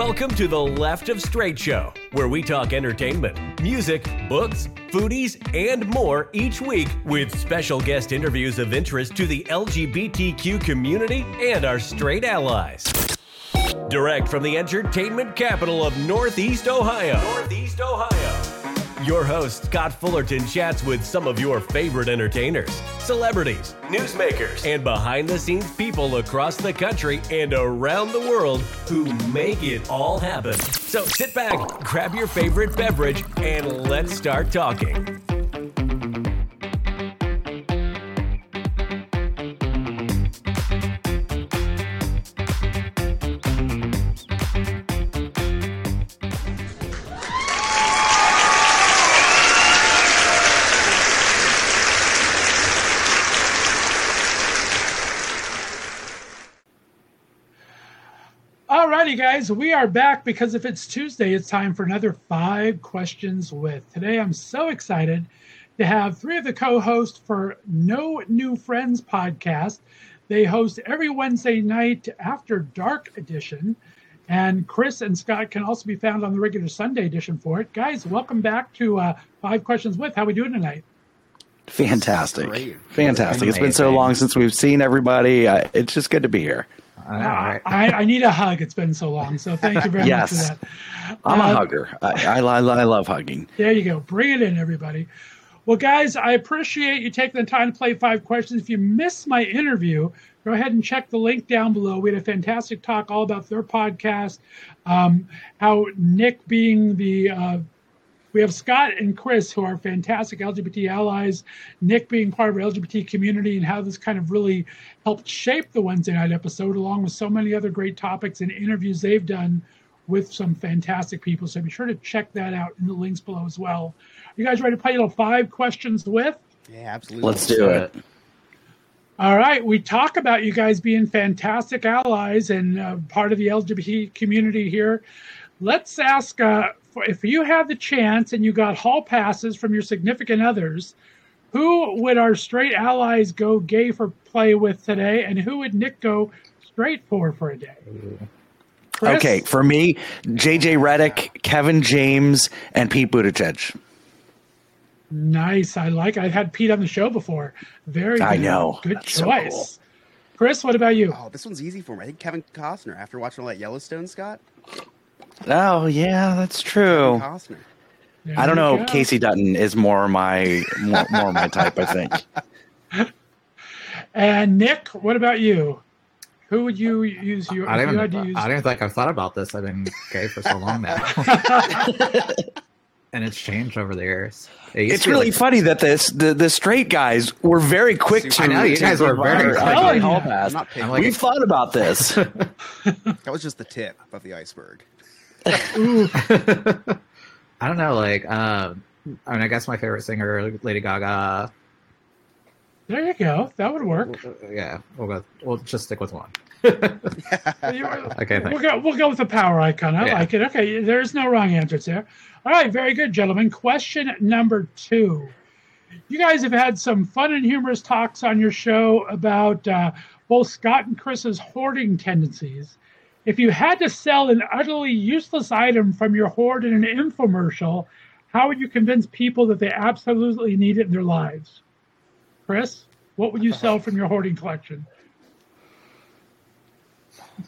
Welcome to the Left of Straight Show, where we talk entertainment, music, books, foodies, and more each week with special guest interviews of interest to the LGBTQ community and our straight allies. Direct from the entertainment capital of Northeast Ohio. Northeast Ohio. Your host, Scott Fullerton, chats with some of your favorite entertainers, celebrities, newsmakers, and behind the scenes people across the country and around the world who make it all happen. So sit back, grab your favorite beverage, and let's start talking. Alrighty, guys, we are back because if it's Tuesday, it's time for another five questions with. Today, I'm so excited to have three of the co-hosts for No New Friends podcast. They host every Wednesday night after dark edition, and Chris and Scott can also be found on the regular Sunday edition for it. Guys, welcome back to uh, Five Questions with. How are we doing tonight? Fantastic, fantastic. It's been so long since we've seen everybody. Uh, it's just good to be here. I, I need a hug. It's been so long. So thank you very Yes. much for that. I'm Uh, a hugger. I, I, I, I love hugging. There you go. Bring it in, everybody. Well, guys, I appreciate you taking the time to play five questions. If you missed my interview, go ahead and check the link down below. We had a fantastic talk all about their podcast, um, how Nick being the uh, we have Scott and Chris, who are fantastic LGBT allies. Nick being part of our LGBT community, and how this kind of really helped shape the Wednesday night episode, along with so many other great topics and interviews they've done with some fantastic people. So be sure to check that out in the links below as well. You guys ready to play a little five questions with? Yeah, absolutely. Let's do it. All right, we talk about you guys being fantastic allies and uh, part of the LGBT community here. Let's ask uh, for, if you had the chance and you got hall passes from your significant others, who would our straight allies go gay for play with today, and who would Nick go straight for for a day? Chris? Okay, for me, JJ Redick, Kevin James, and Pete Buttigieg. nice. I like. I've had Pete on the show before. Very. Good. I know. Good That's so choice. cool. Chris, what about you? Oh, this one's easy for me. I think Kevin Costner. After watching all that Yellowstone, Scott. Oh yeah, that's true. Costner. I don't know. go. Casey Dutton is more my more, more my type. I think. And Nick, what about you? Who would you use? Your, I if don't, you even, use, I don't even think I've thought about this. I've been gay for so long now, and it's changed over the years. It It's really like- funny that this the, the straight guys were very quick to. I know, you guys were very quick. gay Oh, yeah. pass. I'm not. I'm like- We've thought about this. that was just the tip of the iceberg. I don't know. Like, um, I mean, I guess my favorite singer, Lady Gaga. there you go. That would work. Yeah, we'll go. We'll just stick with one. Okay, we'll go. We'll go with the power icon. I Yeah. like it. Okay, there's no wrong answers there. All right, very good, gentlemen. Question number two. You guys have had some fun and humorous talks on your show about uh, both Scott and Chris's hoarding tendencies. If you had to sell an utterly useless item from your hoard in an infomercial, how would you convince people that they absolutely need it in their lives? Chris, what would you sell from your hoarding collection?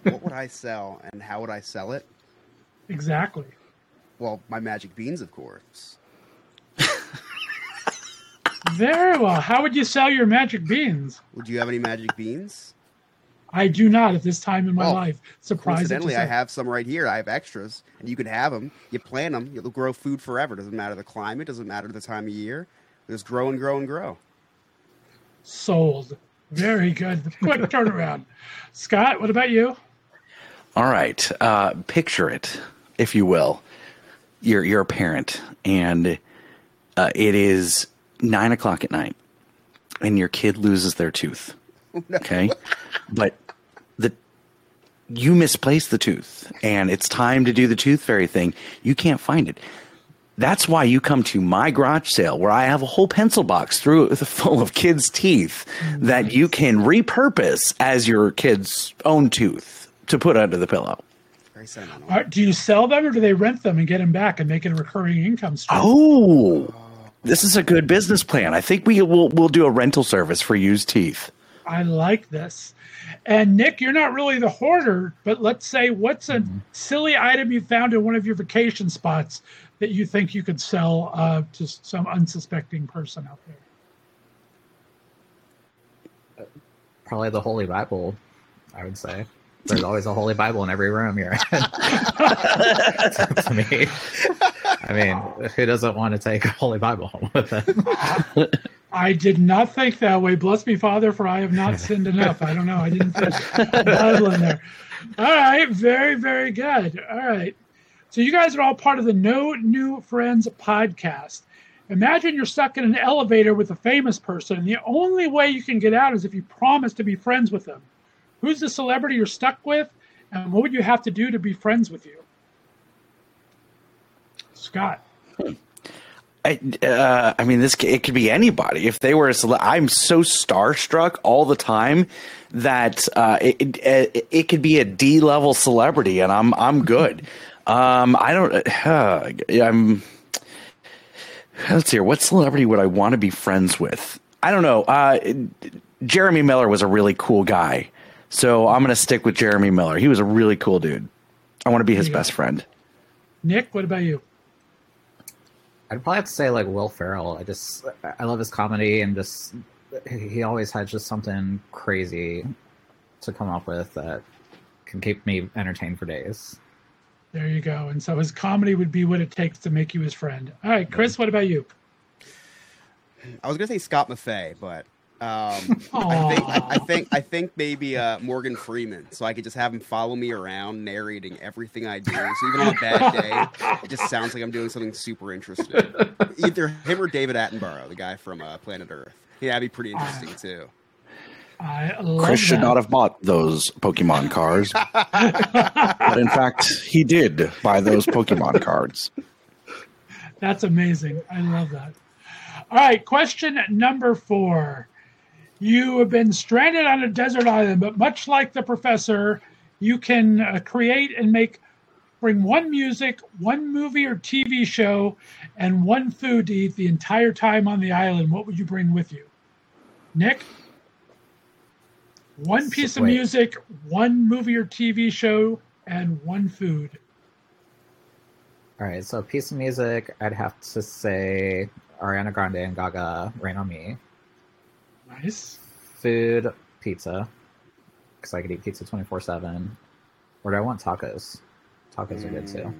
what would I sell, and how would I sell it? Exactly. Well, my magic beans, of course. Very well. How would you sell your magic beans? Would you have any magic beans? I do not at this time in my Well, life. Surprisingly, Coincidentally, I have some right here. I have extras, and you can have them. You plant them. You'll grow food forever. Doesn't matter the climate. Doesn't matter the time of year. Just grow and grow and grow. sold. Very good. Quick turnaround. Scott, what about you? All right. Uh, picture it, if you will. You're you're a parent, and uh, it is nine o'clock at night, and your kid loses their tooth. Okay, but the you misplaced the tooth, and it's time to do the tooth fairy thing. You can't find it. That's why you come to my garage sale where I have a whole pencil box through full of kids' teeth mm-hmm. that you can repurpose as your kid's own tooth to put under the pillow. Very Very sentimental. Are- do you sell them or do they rent them and get them back and make it a recurring income stream? Oh, this is a good business plan. I think we will we'll do a rental service for used teeth. I like this. And Nick, you're not really the hoarder, but let's say what's a silly item you found in one of your vacation spots that you think you could sell uh, to some unsuspecting person out there? Probably the Holy Bible, I would say. There's always a Holy Bible in every room to me, I mean, who doesn't want to take a Holy Bible home with them? I did not think that way. Bless me, Father, for I have not sinned enough. I don't know. I didn't think Bible in there. All right, very, very good. All right. So you guys are all part of the No New Friends podcast. Imagine you're stuck in an elevator with a famous person, and the only way you can get out is if you promise to be friends with them. Who's the celebrity you're stuck with, and what would you have to do to be friends with you? Scott. I, uh, I mean, this it could be anybody. If they were a cele- I'm so starstruck all the time that uh, it, it it could be a D level celebrity, and I'm I'm good. Um, I don't. Uh, I'm. Let's here. What celebrity would I want to be friends with? I don't know. Uh, Jeremy Miller was a really cool guy, so I'm gonna stick with Jeremy Miller. He was a really cool dude. I want to be his There you go. best friend. Nick, what about you? I'd probably have to say like Will Ferrell. I just I love his comedy and just he always had just something crazy to come up with that can keep me entertained for days. There you go. And so his comedy would be what it takes to make you his friend. All right, Chris, what about you? I was gonna say Scott Maffei, but um, I think I, I think I think maybe uh, Morgan Freeman, so I could just have him follow me around, narrating everything I do. So even on a bad day, it just sounds like I'm doing something super interesting. Either him or David Attenborough, the guy from uh, Planet Earth. Yeah, that'd be pretty interesting too. I love Chris should that. not have bought those Pokemon cards. but in fact, he did buy those Pokemon cards. That's amazing. I love that. All right, question number four. You have been stranded on a desert island, but much like the professor, you can uh, create and make, bring one music, one movie or TV show, and one food to eat the entire time on the island. What would you bring with you? Nick? One piece of Wait. music, one movie or TV show, and one food. All right, so piece of music, I'd have to say Ariana Grande and Gaga, "Rain on Me." Nice. Food, pizza, because I could eat pizza twenty four seven. Or do I want tacos? Tacos are good too.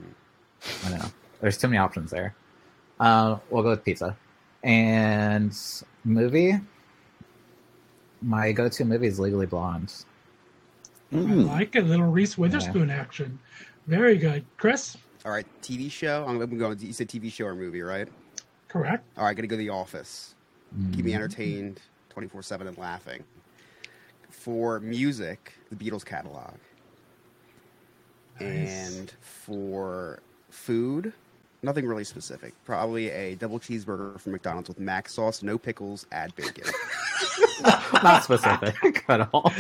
I know. There's too many options there. Uh, we'll go with pizza. And movie. My go-to movie is Legally Blonde. I Mm. like a little Reese Witherspoon action. Very good. Chris, All right, TV show. I'm gonna go. You said TV show or movie, right? correct? All right, gonna go to The Office. Keep me entertained 24 7 and laughing. For music, the Beatles catalog. Nice. And for food, nothing really specific. Probably a double cheeseburger from McDonald's with mac sauce, no pickles, add bacon. Not specific at all.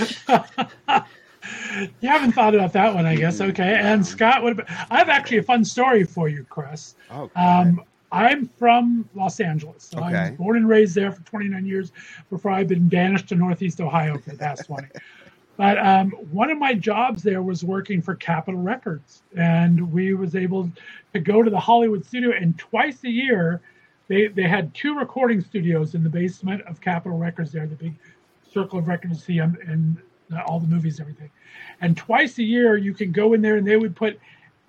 You haven't thought about that one, I guess. Okay. And Scott, what about, I have actually a fun story for you, Chris. oh, Um, I'm from Los Angeles. So I was born and raised there for 29 years before I've been banished to Northeast Ohio for the past 20. But um, one of my jobs there was working for Capitol Records, and we was able to go to the Hollywood studio. And twice a year, they they had two recording studios in the basement of Capitol Records. There, the big circle of records you see on, and all the movies, and everything. And twice a year, you can go in there, and they would put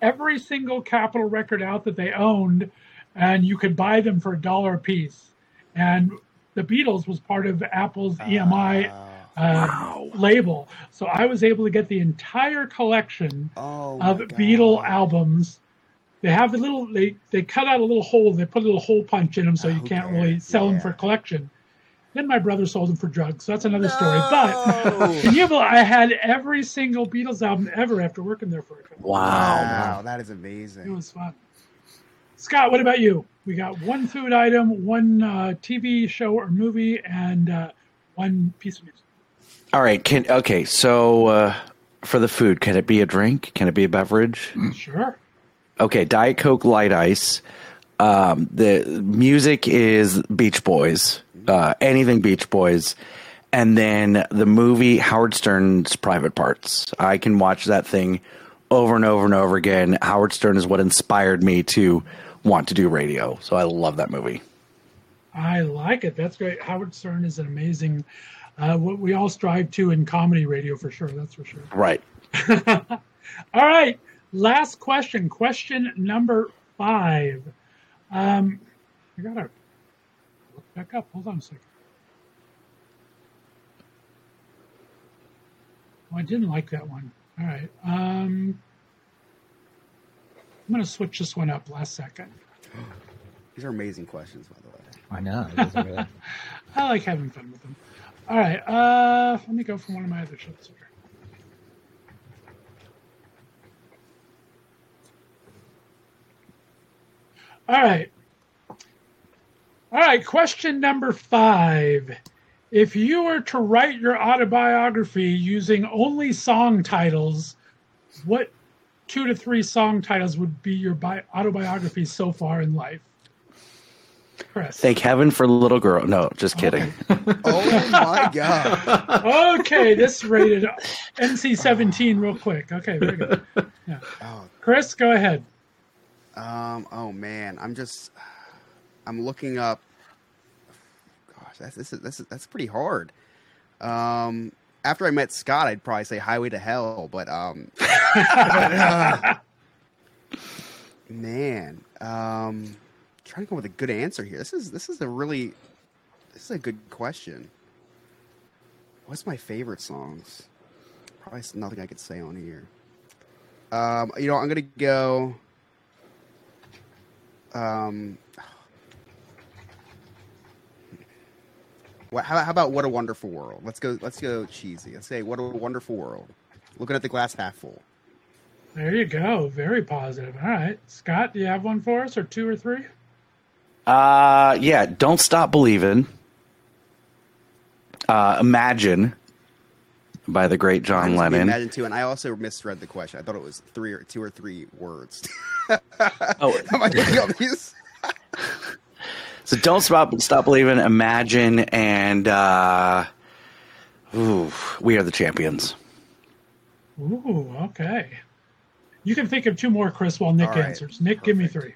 every single Capitol record out that they owned, and you could buy them for a dollar a piece. And the Beatles was part of Apple's EMI uh, label, so I was able to get the entire collection oh, of my Beatle albums. They have the little they they cut out a little hole. They put a little hole punch in them, so you can't really sell them yeah. for collection. Then my brother sold them for drugs. So that's another story. But can you believe I had every single Beatles album ever after working there for a couple. Wow. Wow, that is It amazing. was fun. Scott, what about you? We got one food item, one uh, TV show or movie, and uh, one piece of music. All right. Can okay. So uh, for the food, can it be a drink? Can it be a beverage? Sure. Okay, Diet Coke Light Ice. Um, the music is Beach Boys, uh, anything Beach Boys, and then the movie Howard Stern's Private Parts. I can watch that thing over and over and over again. Howard Stern is what inspired me to want to do radio, so I love that movie. I like it. That's great. Howard Stern is an amazing, uh, what we all strive to in comedy radio for sure. That's for sure. Right. All right. Last question. Question number five. Um, I gotta look back up. Hold on a second. Oh, I didn't like that one. All right. Um, I'm gonna switch this one up. Last second. These are amazing questions, by the way. I know. really- I like having fun with them. All right. Uh, let me go from one of my other shows here. All right. All right. Question number five. If you were to write your autobiography using only song titles, what two to three song titles would be your bi- autobiography so far in life? Chris. Thank heaven for little girl. No, just kidding. Oh my god! okay, this rated NC seventeen real quick. Okay, very good. Yeah. Oh, Chris, go ahead. um, oh man, I'm just, I'm looking up. Gosh, that's this is, this is that's pretty hard. Um, after I met Scott, I'd probably say Highway to Hell, but um, man, um, trying to up with a good answer here. This is this is a really, this is a good question. What's my favorite songs? Probably nothing I could say on here. Um, you know, I'm gonna go. Um, how, how about "What a Wonderful World"? Let's go. Let's go cheesy. Let's say "What a Wonderful World." Looking at the glass half full. There you go. Very positive. All right, Scott, do you have one for us, or two or three? Uh, yeah. Don't stop believing. Uh, Imagine by the great John Mine Lennon. Imagine too, and I also misread the question. I thought it was three or two or three words. Oh, Am I getting all these? so don't stop stop believing. Imagine and uh, ooh, we are the champions. Ooh, okay. You can think of two more, Chris, while Nick All right, answers. Nick, give me three.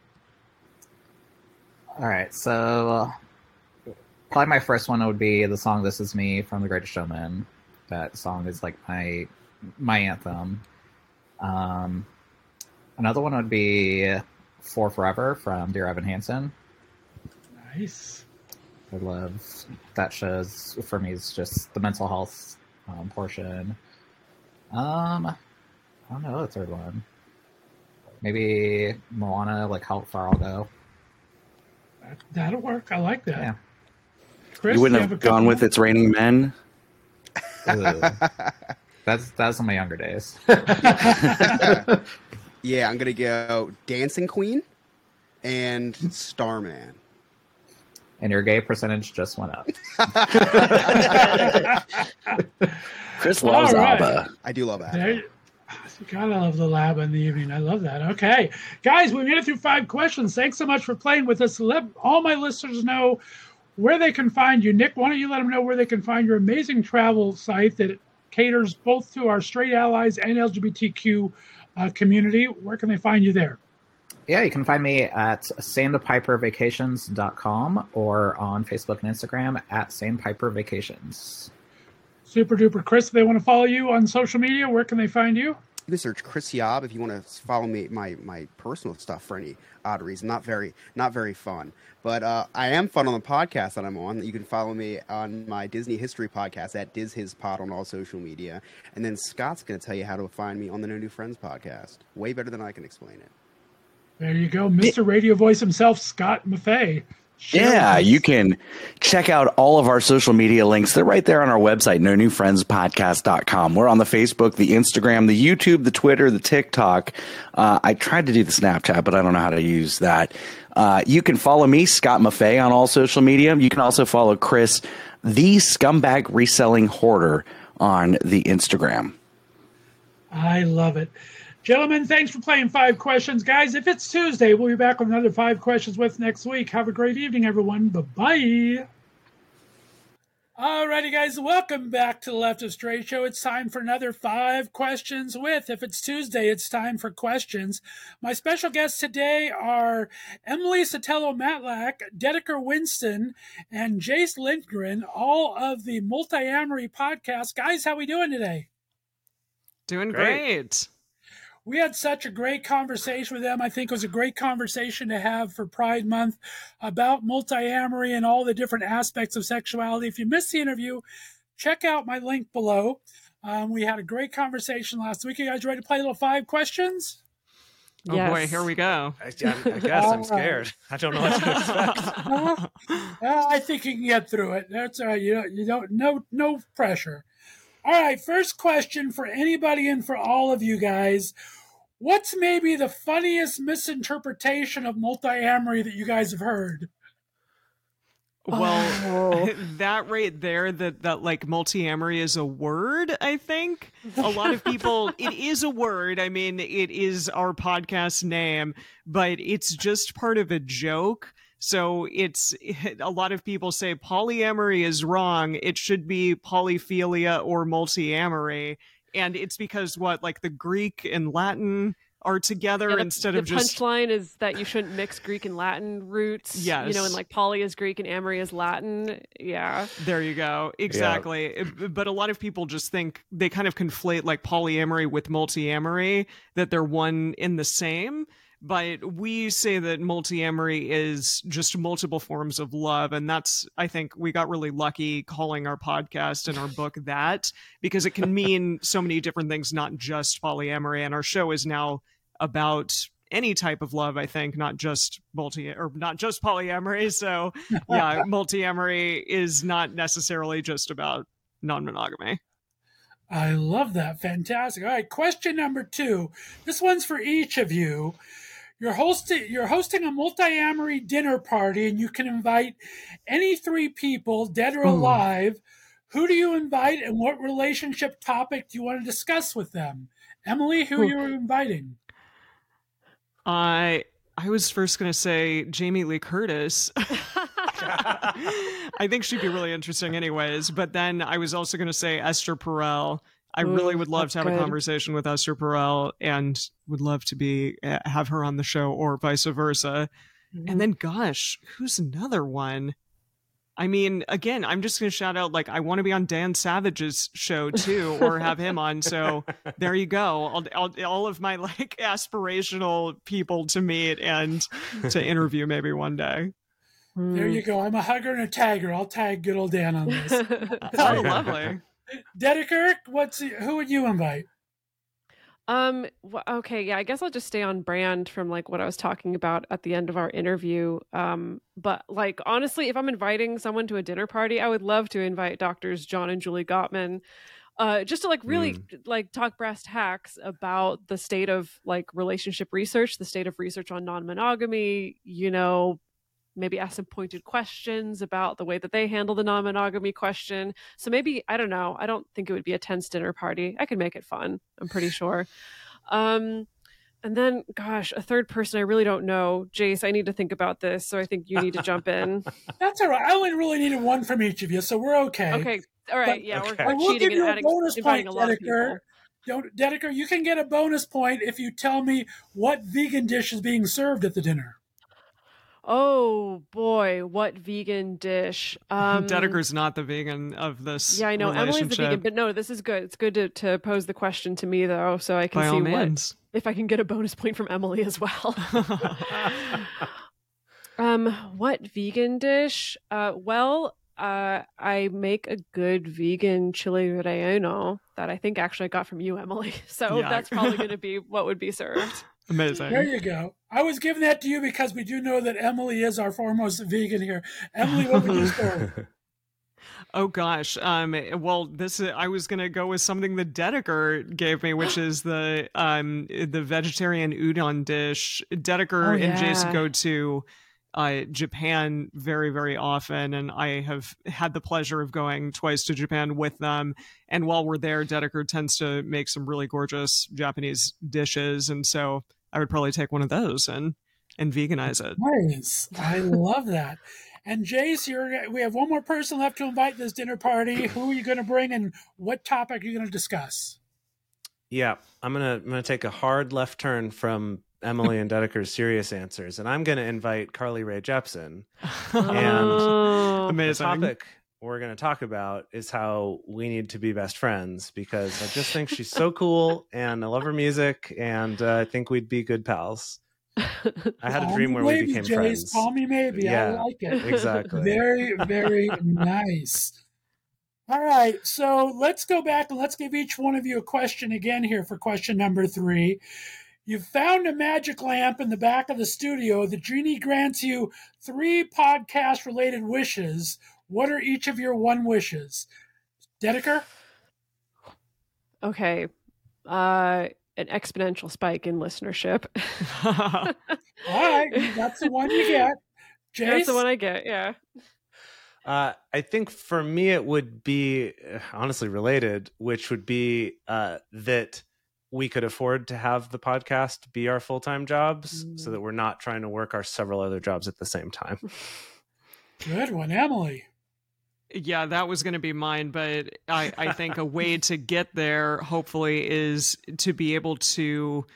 All right, so uh, probably my first one would be the song "This Is Me" from The Greatest Showman. That song is like my my anthem. Um, another one would be "For Forever" from Dear Evan Hansen. Nice. I love that shows for me is just the mental health um, portion. Um, I don't know the third one. Maybe Moana, like how far I'll go. That, that'll work. I like that. Yeah. Chris, you wouldn't do have, a couple gone with "It's Raining Men." That's that's in my younger days. yeah, I'm gonna go Dancing Queen and Starman. and your gay percentage just went up. Chris loves All right. ABBA. I do love that. There you gotta love the lab in the evening. I love that. Okay, guys, we made it through five questions. Thanks so much for playing with us. Let all my listeners know where they can find you. Nick, why don't you let them know where they can find your amazing travel site that caters both to our straight allies and LGBTQ uh, community? Where can they find you there? Yeah, you can find me at sandpipervacations.com or on Facebook and Instagram at sandpipervacations. Super duper, Chris. If they want to follow you on social media, where can they find you? You can search Chris Yob if you want to follow me my my personal stuff for any odd reason. Not very not very fun, but uh, I am fun on the podcast that I'm on. You can follow me on my Disney History podcast at Diz His Pod on all social media, and then Scott's going to tell you how to find me on the No New Friends podcast. Way better than I can explain it. There you go, Mr. Radio Voice himself, Scott Maffei. Yeah, you can check out all of our social media links. They're right there on our website, no new friends podcast.com. We're on the Facebook, the Instagram, the YouTube, the Twitter, the TikTok. Uh, I tried to do the Snapchat, but I don't know how to use that. Uh, you can follow me, Scott Maffei, on all social media. You can also follow Chris, the scumbag reselling hoarder, on the Instagram. I love it. Gentlemen, thanks for playing Five Questions. Guys, if it's Tuesday, we'll be back with another Five Questions with next week. Have a great evening, everyone. Bye bye. Alrighty, guys, welcome back to the Left of Straight Show. It's time for another five questions with. If it's Tuesday, it's time for questions. My special guests today are Emily Sotelo Matlack, Dedeker Winston, and Jace Lindgren, all of the Multiamory podcast. Guys, how we doing today? Doing great. great we had such a great conversation with them. I think it was a great conversation to have for Pride Month about multiamory and all the different aspects of sexuality. If you missed the interview, check out my link below. Um, we had a great conversation last week. You guys ready to play a little five questions? Oh yes. boy, here we go. I, I guess I'm scared. I don't know what to expect. uh, I think you can get through it. That's all right. You don't, you don't no no pressure. All right, first question for anybody and for all of you guys. What's maybe the funniest misinterpretation of multiamory that you guys have heard? Well, oh. that right there, that that like multiamory is a word. I think a lot of people. it is a word. I mean, it is our podcast name, but it's just part of a joke. So it's a lot of people say polyamory is wrong. It should be polyphilia or multiamory and it's because what like the Greek and Latin are together yeah, the, instead the of just punchline is that you shouldn't mix Greek and Latin roots. Yes, you know, and like poly is Greek and amory is Latin. Yeah, there you go. Exactly. Uh, yeah. But a lot of people just think they kind of conflate like polyamory with multiamory that they're one in the same but we say that multiamory is just multiple forms of love and that's i think we got really lucky calling our podcast and our book that because it can mean so many different things not just polyamory and our show is now about any type of love i think not just multi or not just polyamory so yeah multiamory is not necessarily just about non-monogamy I love that. Fantastic. All right, question number two. This one's for each of you. You're hosting you're hosting a multi-amory dinner party, and you can invite any three people, dead or hmm. alive. Who do you invite, and what relationship topic do you want to discuss with them? Emily, who are hmm. you inviting? I I was first going to say Jamie Lee Curtis. I think she'd be really interesting, anyways. But then I was also going to say Esther Perel I Ooh, really would love to have good. a conversation with Esther Perel and would love to be eh, have her on the show or vice versa. Mm-hmm. And then gosh, who's another one? I mean, again, I'm just going to shout out like I want to be on Dan Savage's show too, or have him on. So there you go. I'll, I'll, all of my like aspirational people to meet and to interview maybe one day. There you go. I'm a hugger and a tagger. I'll tag good old Dan on this. oh, lovely. Dedeker, what's who would you invite? Um. Okay. Yeah. I guess I'll just stay on brand from like what I was talking about at the end of our interview. Um. But like honestly, if I'm inviting someone to a dinner party, I would love to invite doctors John and Julie Gottman. Uh, just to like really mm. like talk brass tacks about the state of like relationship research, the state of research on non-monogamy, you know, maybe ask some pointed questions about the way that they handle the non-monogamy question. So maybe I don't know. I don't think it would be a tense dinner party. I could make it fun. I'm pretty sure. Um, and then, gosh, a third person I really don't know. Jace, I need to think about this. So I think you need to jump in. That's all right. I only really needed one from each of you, so we're okay. Okay. All right. But, yeah, okay. we're, we're cheating and adding, bonus point, a lot Dedeker. of people. Dedeker, you can get a bonus point if you tell me what vegan dish is being served at the dinner. Oh boy, what vegan dish? Um, Dedeker's not the vegan of this. Yeah, I know Emily's the vegan, but no, this is good. It's good to, to pose the question to me though, so I can By see what if I can get a bonus point from Emily as well. um, what vegan dish? Uh, well, uh, I make a good vegan chili relleno that I think actually I got from you, Emily. So yeah. that's probably going to be what would be served. Amazing. There you go. I was giving that to you because we do know that Emily is our foremost vegan here. Emily, what would you serve? Oh gosh. Um, well, this I was gonna go with something that Dedeker gave me, which is the um the vegetarian udon dish. Dedeker oh, yeah. and Jason go to uh, Japan very, very often, and I have had the pleasure of going twice to Japan with them. And while we're there, Dedeker tends to make some really gorgeous Japanese dishes, and so I would probably take one of those and and veganize it. Nice, I love that. And Jace, you're, we have one more person left to invite to this dinner party. Who are you going to bring, and what topic are you going to discuss? Yeah, I'm gonna I'm gonna take a hard left turn from Emily and Dedeker's serious answers, and I'm gonna invite Carly Rae Jepsen. And Oh. Amazing. the topic we're gonna talk about is how we need to be best friends because I just think she's so cool and I love her music and uh, I think we'd be good pals. I had a dream me where we became Jace. friends. Call me maybe. I Yeah, like it. exactly. Very, very nice. All right, so let's go back and let's give each one of you a question again here for question number three. You've found a magic lamp in the back of the studio. The genie grants you three podcast related wishes. What are each of your one wishes? Dedeker? Okay. Uh, an exponential spike in listenership. All right, that's the one you get. Jace? That's the one I get. Yeah. Uh, I think for me it would be uh, honestly related, which would be uh, that we could afford to have the podcast be our full time jobs, so that we're not trying to work our several other jobs at the same time. Good one, Emily. Yeah, that was going to be mine, but I, I think a way to get there, hopefully, is to be able to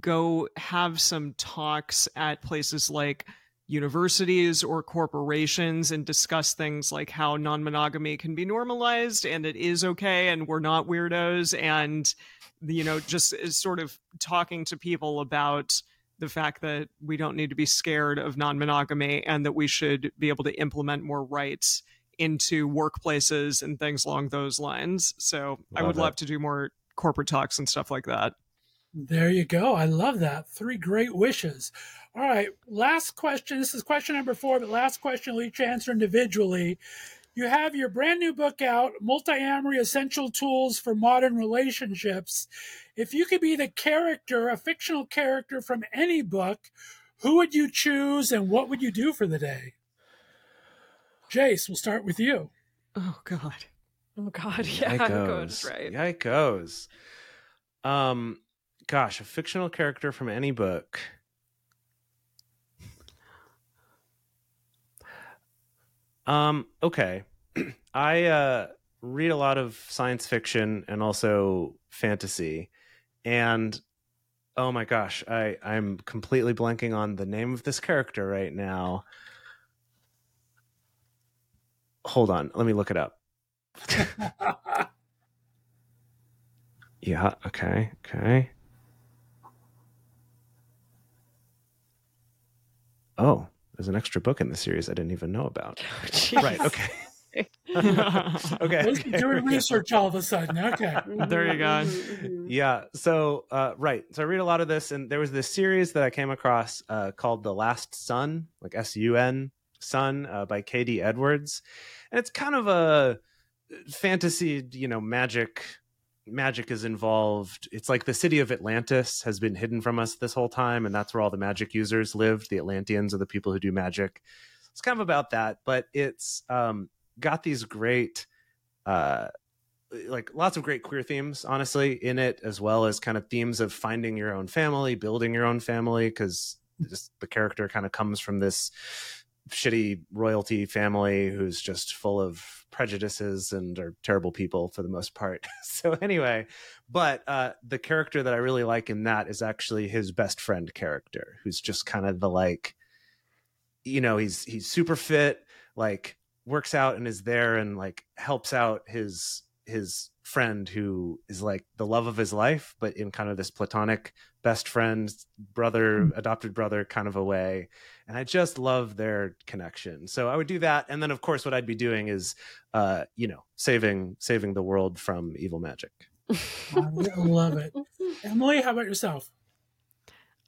go have some talks at places like universities or corporations and discuss things like how non monogamy can be normalized and it is okay and we're not weirdos. And, you know, just sort of talking to people about the fact that we don't need to be scared of non monogamy and that we should be able to implement more rights into workplaces and things along those lines. So I would it. love to do more corporate talks and stuff like that. There you go. I love that. Three great wishes. All right. Last question. This is question number four, but last question we'll each answer individually. You have your brand new book out, Multi-Amory Essential Tools for Modern Relationships. If you could be the character, a fictional character from any book, who would you choose and what would you do for the day? Jace, we'll start with you. Oh God. Oh God. Yeah. I'm going Yikos. right. Yikos. Um, gosh, a fictional character from any book. Um, okay. I uh read a lot of science fiction and also fantasy. And oh my gosh, I I'm completely blanking on the name of this character right now. Hold on, let me look it up. Yeah, okay, okay. Oh, there's an extra book in the series I didn't even know about. right, okay. okay. Who's okay, doing okay. research all of a sudden? Okay. There you go. Yeah, so uh, right. So I read a lot of this, and there was this series that I came across uh, called The Last Sun, like S U N, Sun, uh, by K.D. Edwards. And it's kind of a fantasy, you know, magic. Magic is involved. It's like the city of Atlantis has been hidden from us this whole time, and that's where all the magic users lived. The Atlanteans are the people who do magic. It's kind of about that, but it's um, got these great uh, like lots of great queer themes honestly in it as well as kind of themes of finding your own family building your own family because the character kind of comes from this shitty royalty family who's just full of prejudices and are terrible people for the most part. So anyway but uh the character that i really like in that is actually his best friend character who's just kind of the like you know he's he's super fit like works out and is there and like helps out his his friend who is like the love of his life but in kind of this platonic best friend brother adopted brother kind of a way. And i just love their connection. So i would do that. And then of course what i'd be doing is uh you know saving saving the world from evil magic. I love it. Emily, how about yourself?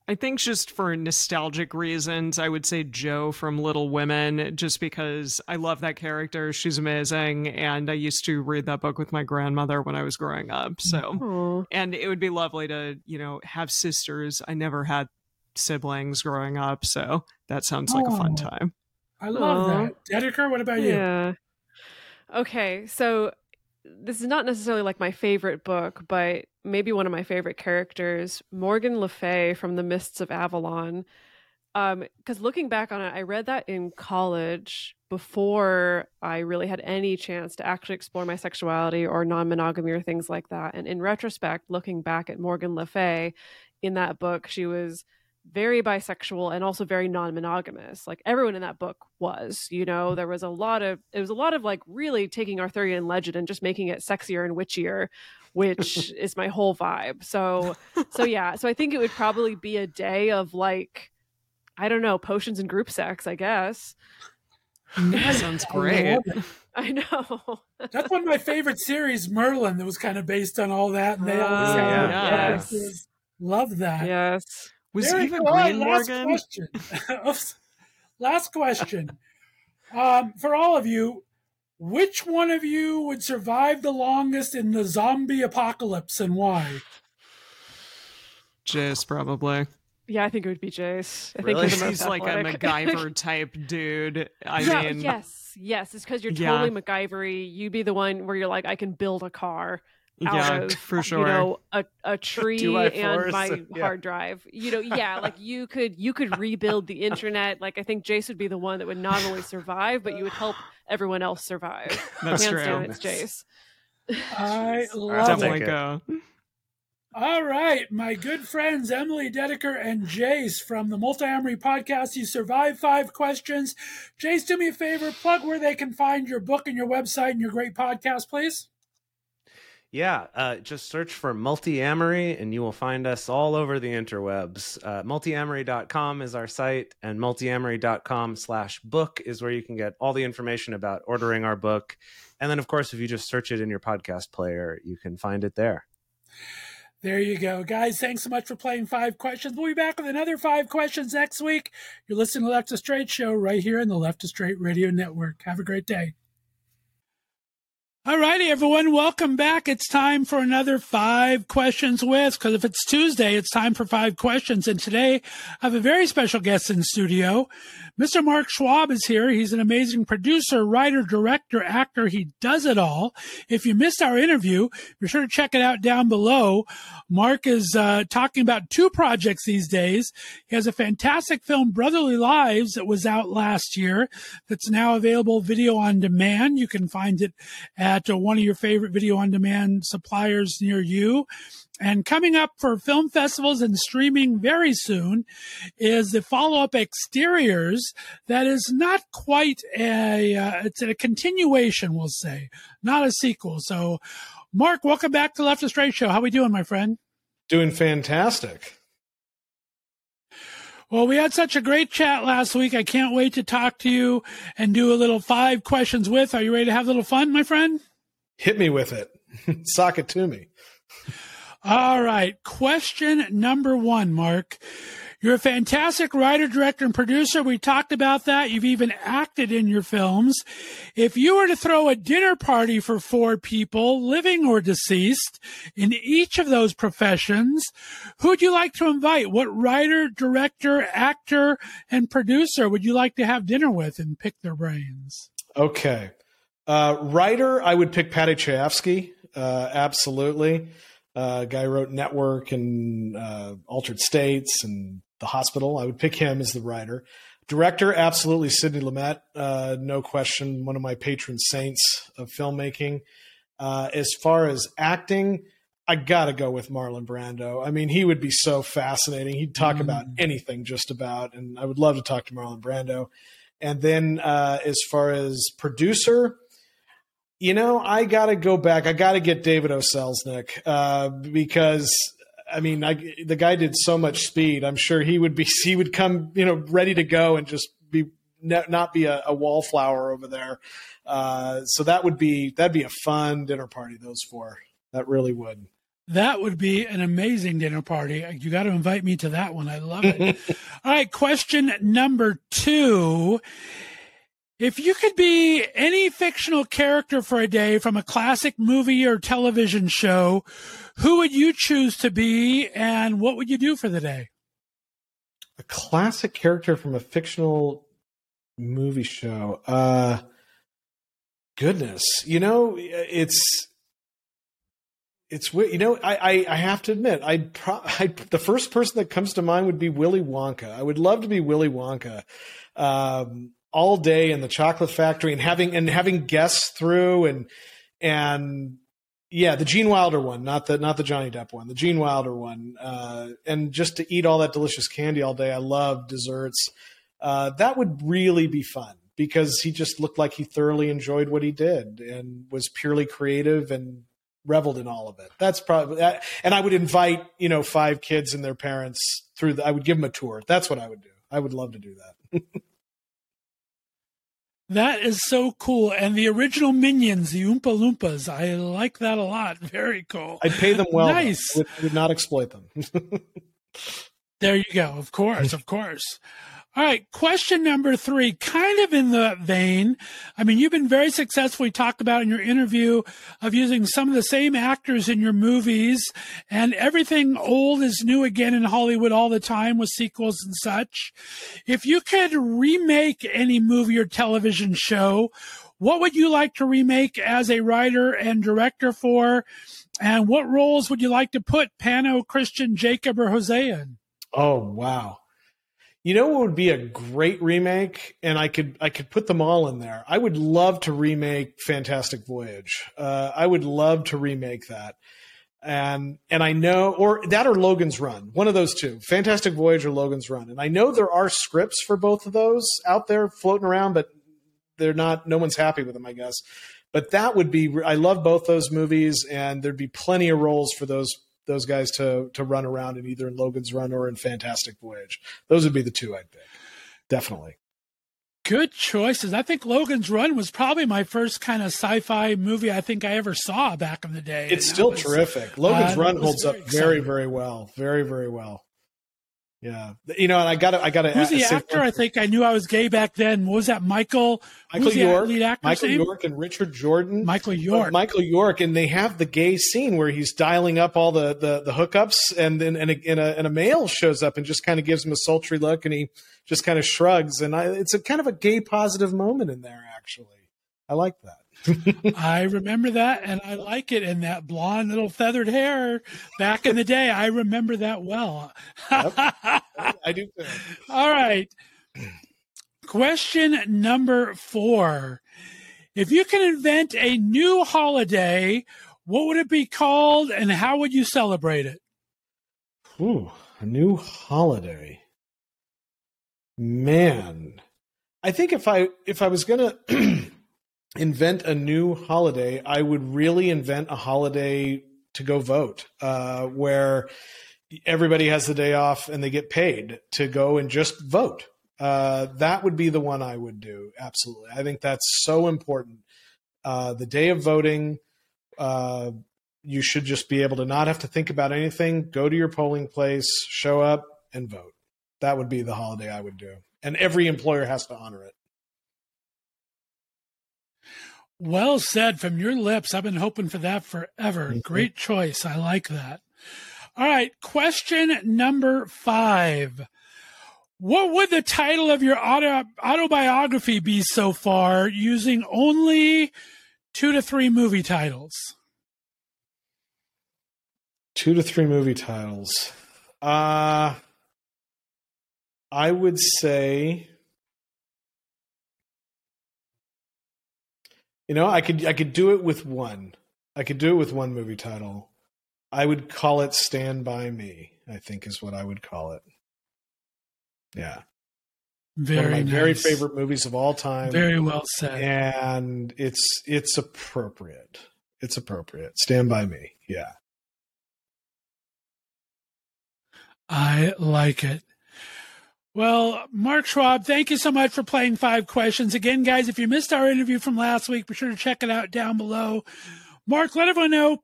I think just for nostalgic reasons, I would say Jo from Little Women, just because I love that character. She's amazing. And I used to read that book with my grandmother when I was growing up. So, Aw. and it would be lovely to, you know, have sisters. I never had siblings growing up. So that sounds like a fun time. I love Aw. that. Dedeker, what about you? Yeah. Okay, so this is not necessarily like my favorite book, but maybe one of my favorite characters, Morgan Le Fay from The Mists of Avalon. Um, because looking back on it, I read that in college before I really had any chance to actually explore my sexuality or non-monogamy or things like that. And in retrospect, looking back at Morgan Le Fay in that book, she was very bisexual and also very non-monogamous like everyone in that book was you know there was a lot of it was a lot of like really taking arthurian legend and just making it sexier and witchier which is my whole vibe so so yeah so i think it would probably be a day of like i don't know potions and group sex i guess hmm, Nice. Sounds great. i know That's one of my favorite series, Merlin, that was kind of based on all that. And they always ah, Oh, had yeah. characters. Love that. yes Was There Eva go. All right, Green last Morgan? Question. Last question. Um, for all of you, which one of you would survive the longest in the zombie apocalypse and why? Jace, probably. yeah i think it would be jace i Really? think he's, He's like a athletic. MacGyver type dude. I yeah, mean, yes yes it's because you're Yeah. totally macgyvery you'd be the one where you're like i can build a car out yeah, of for sure. you know a, a tree and my yeah. hard drive you know yeah like you could you could rebuild the internet like i think jace would be the one that would not only survive but you would help everyone else survive That's hands true. down it's jace I love take it. Definitely it. go. All right, my good friends Emily Dedeker and Jace from the Multiamory podcast. You survived five questions. Jace, do me a favor, plug where they can find your book and your website and your great podcast, please. Yeah, uh, just search for Multiamory and you will find us all over the interwebs. Uh, multiamory.com is our site, and multiamory.com slash book is where you can get all the information about ordering our book. And then, of course, if you just search it in your podcast player, you can find it there. There you go. Guys, thanks so much for playing Five Questions. We'll be back with another Five Questions next week. You're listening to Left to Straight Show right here in the Left to Straight Radio Network. Have a great day. All righty, everyone. Welcome back. It's time for another Five Questions with, because if it's Tuesday, it's time for Five Questions. And today I have a very special guest in studio. Mr. Mark Schwab is here. He's an amazing producer, writer, director, actor. He does it all. If you missed our interview, be sure to check it out down below. Mark is uh, talking about two projects these days. He has a fantastic film, Brotherly Lies, that was out last year that's now available video on demand. You can find it at uh, one of your favorite video on demand suppliers near you. And coming up for film festivals and streaming very soon is the follow up Exteriors that is not quite a, uh, it's a continuation, we'll say, not a sequel. So, Mark, welcome back to Left to Straight Show. How are we doing, my friend? Doing fantastic. Well, we had such a great chat last week. I can't wait to talk to you and do a little five questions with. Are you ready to have a little fun, my friend? Hit me with it. Sock it to me. All right. Question number one, Mark. You're a fantastic writer, director, and producer. We talked about that. You've even acted in your films. If you were to throw a dinner party for four people, living or deceased, in each of those professions, who'd you like to invite? What writer, director, actor, and producer would you like to have dinner with and pick their brains? Okay. Uh, writer, I would pick Paddy Chayefsky. Uh, absolutely. Uh, guy wrote Network and uh, Altered States and The Hospital. I would pick him as the writer. Director, absolutely Sidney Lumet. Uh, no question, one of my patron saints of filmmaking. Uh, as far as acting, I gotta go with Marlon Brando. I mean, he would be so fascinating. He'd talk about anything, just about, and I would love to talk to Marlon Brando. And then, uh, as far as producer, you know, I got to go back. I got to get David O. Selznick uh, because, I mean, I, the guy did so much speed. I'm sure he would be, he would come, you know, ready to go and just be not be a, a wallflower over there. Uh, so that would be that'd be a fun dinner party. Those four, that really would. That would be an amazing dinner party. You got to invite me to that one. I love it. All right. Question number two. If you could be any fictional character for a day from a classic movie or television show, who would you choose to be and what would you do for the day? A classic character from a fictional movie show. Uh, goodness, you know, it's it's. You know, I, I, I have to admit, I'd, pro- I'd the first person that comes to mind would be Willy Wonka. I would love to be Willy Wonka, um, all day in the chocolate factory and having and having guests through and and yeah, the Gene Wilder one, not the not the Johnny Depp one, the Gene Wilder one, uh, and just to eat all that delicious candy all day. I love desserts. Uh, that would really be fun because he just looked like he thoroughly enjoyed what he did and was purely creative and reveled in all of it. That's probably that. And I would invite, you know, five kids and their parents through the, I would give them a tour. That's what I would do. I would love to do that. that is so cool. And the original Minions, the Oompa Loompas, I like that a lot. Very cool. I'd pay them well. Nice. Would, would not exploit them. there you go. Of course. Of course. All right, question number three, kind of in the vein. I mean, you've been very successful. successfully talked about in your interview of using some of the same actors in your movies, and everything old is new again in Hollywood all the time with sequels and such. If you could remake any movie or television show, what would you like to remake as a writer and director for? And what roles would you like to put Pano, Christian, Jacob, or Hosea in? Oh, wow. You know what would be a great remake, and I could I could put them all in there. I would love to remake Fantastic Voyage. Uh, I would love to remake that, and and I know or that or Logan's Run, one of those two, Fantastic Voyage or Logan's Run. And I know there are scripts for both of those out there floating around, but they're not. No one's happy with them, I guess. But that would be. I love both those movies, and there'd be plenty of roles for those those guys to to run around in either in Logan's Run or in Fantastic Voyage. Those would be the two I'd pick. Definitely. Good choices. I think Logan's Run was probably my first kind of sci-fi movie I think I ever saw back in the day. It's still was, terrific. Logan's uh, Run holds up exciting. very, very well. Very, very well. Yeah, you know, and I got to, I got to. Who's the actor? I think I knew I was gay back then. What was that? Michael. Michael York. Lead actor Michael name? York and Richard Jordan. Michael York. Michael York, and they have the gay scene where he's dialing up all the the, the hookups, and then and, and, a, and a male shows up and just kind of gives him a sultry look, and he just kind of shrugs, and I, it's a kind of a gay positive moment in there. Actually, I like that. I remember that, and I like it. And that blonde little feathered hair back in the day, I remember that well. yep. I do. All right. Question number four: If you can invent a new holiday, what would it be called, and how would you celebrate it? Ooh, a new holiday. Man, I think if I if I was gonna invent a new holiday, I would really invent a holiday to go vote, uh, where everybody has the day off and they get paid to go and just vote. Uh, that would be the one I would do. Absolutely. I think that's so important. Uh, the day of voting, uh, you should just be able to not have to think about anything, go to your polling place, show up, and vote. That would be the holiday I would do. And every employer has to honor it. Well said from your lips. I've been hoping for that forever. Mm-hmm. Great choice. I like that. All right. Question number five. What would the title of your auto, autobiography be so far using only two to three movie titles? Two to three movie titles. Uh, I would say You know, I could I could do it with one. I could do it with one movie title. I would call it Stand by Me. I think is what I would call it. Yeah. Very one of my nice. very favorite movies of all time. Very well said. And it's it's appropriate. It's appropriate. Stand by Me. Yeah. I like it. Well, Mark Schwab, thank you so much for playing five questions. Again, guys, if you missed our interview from last week, be sure to check it out down below. Mark, let everyone know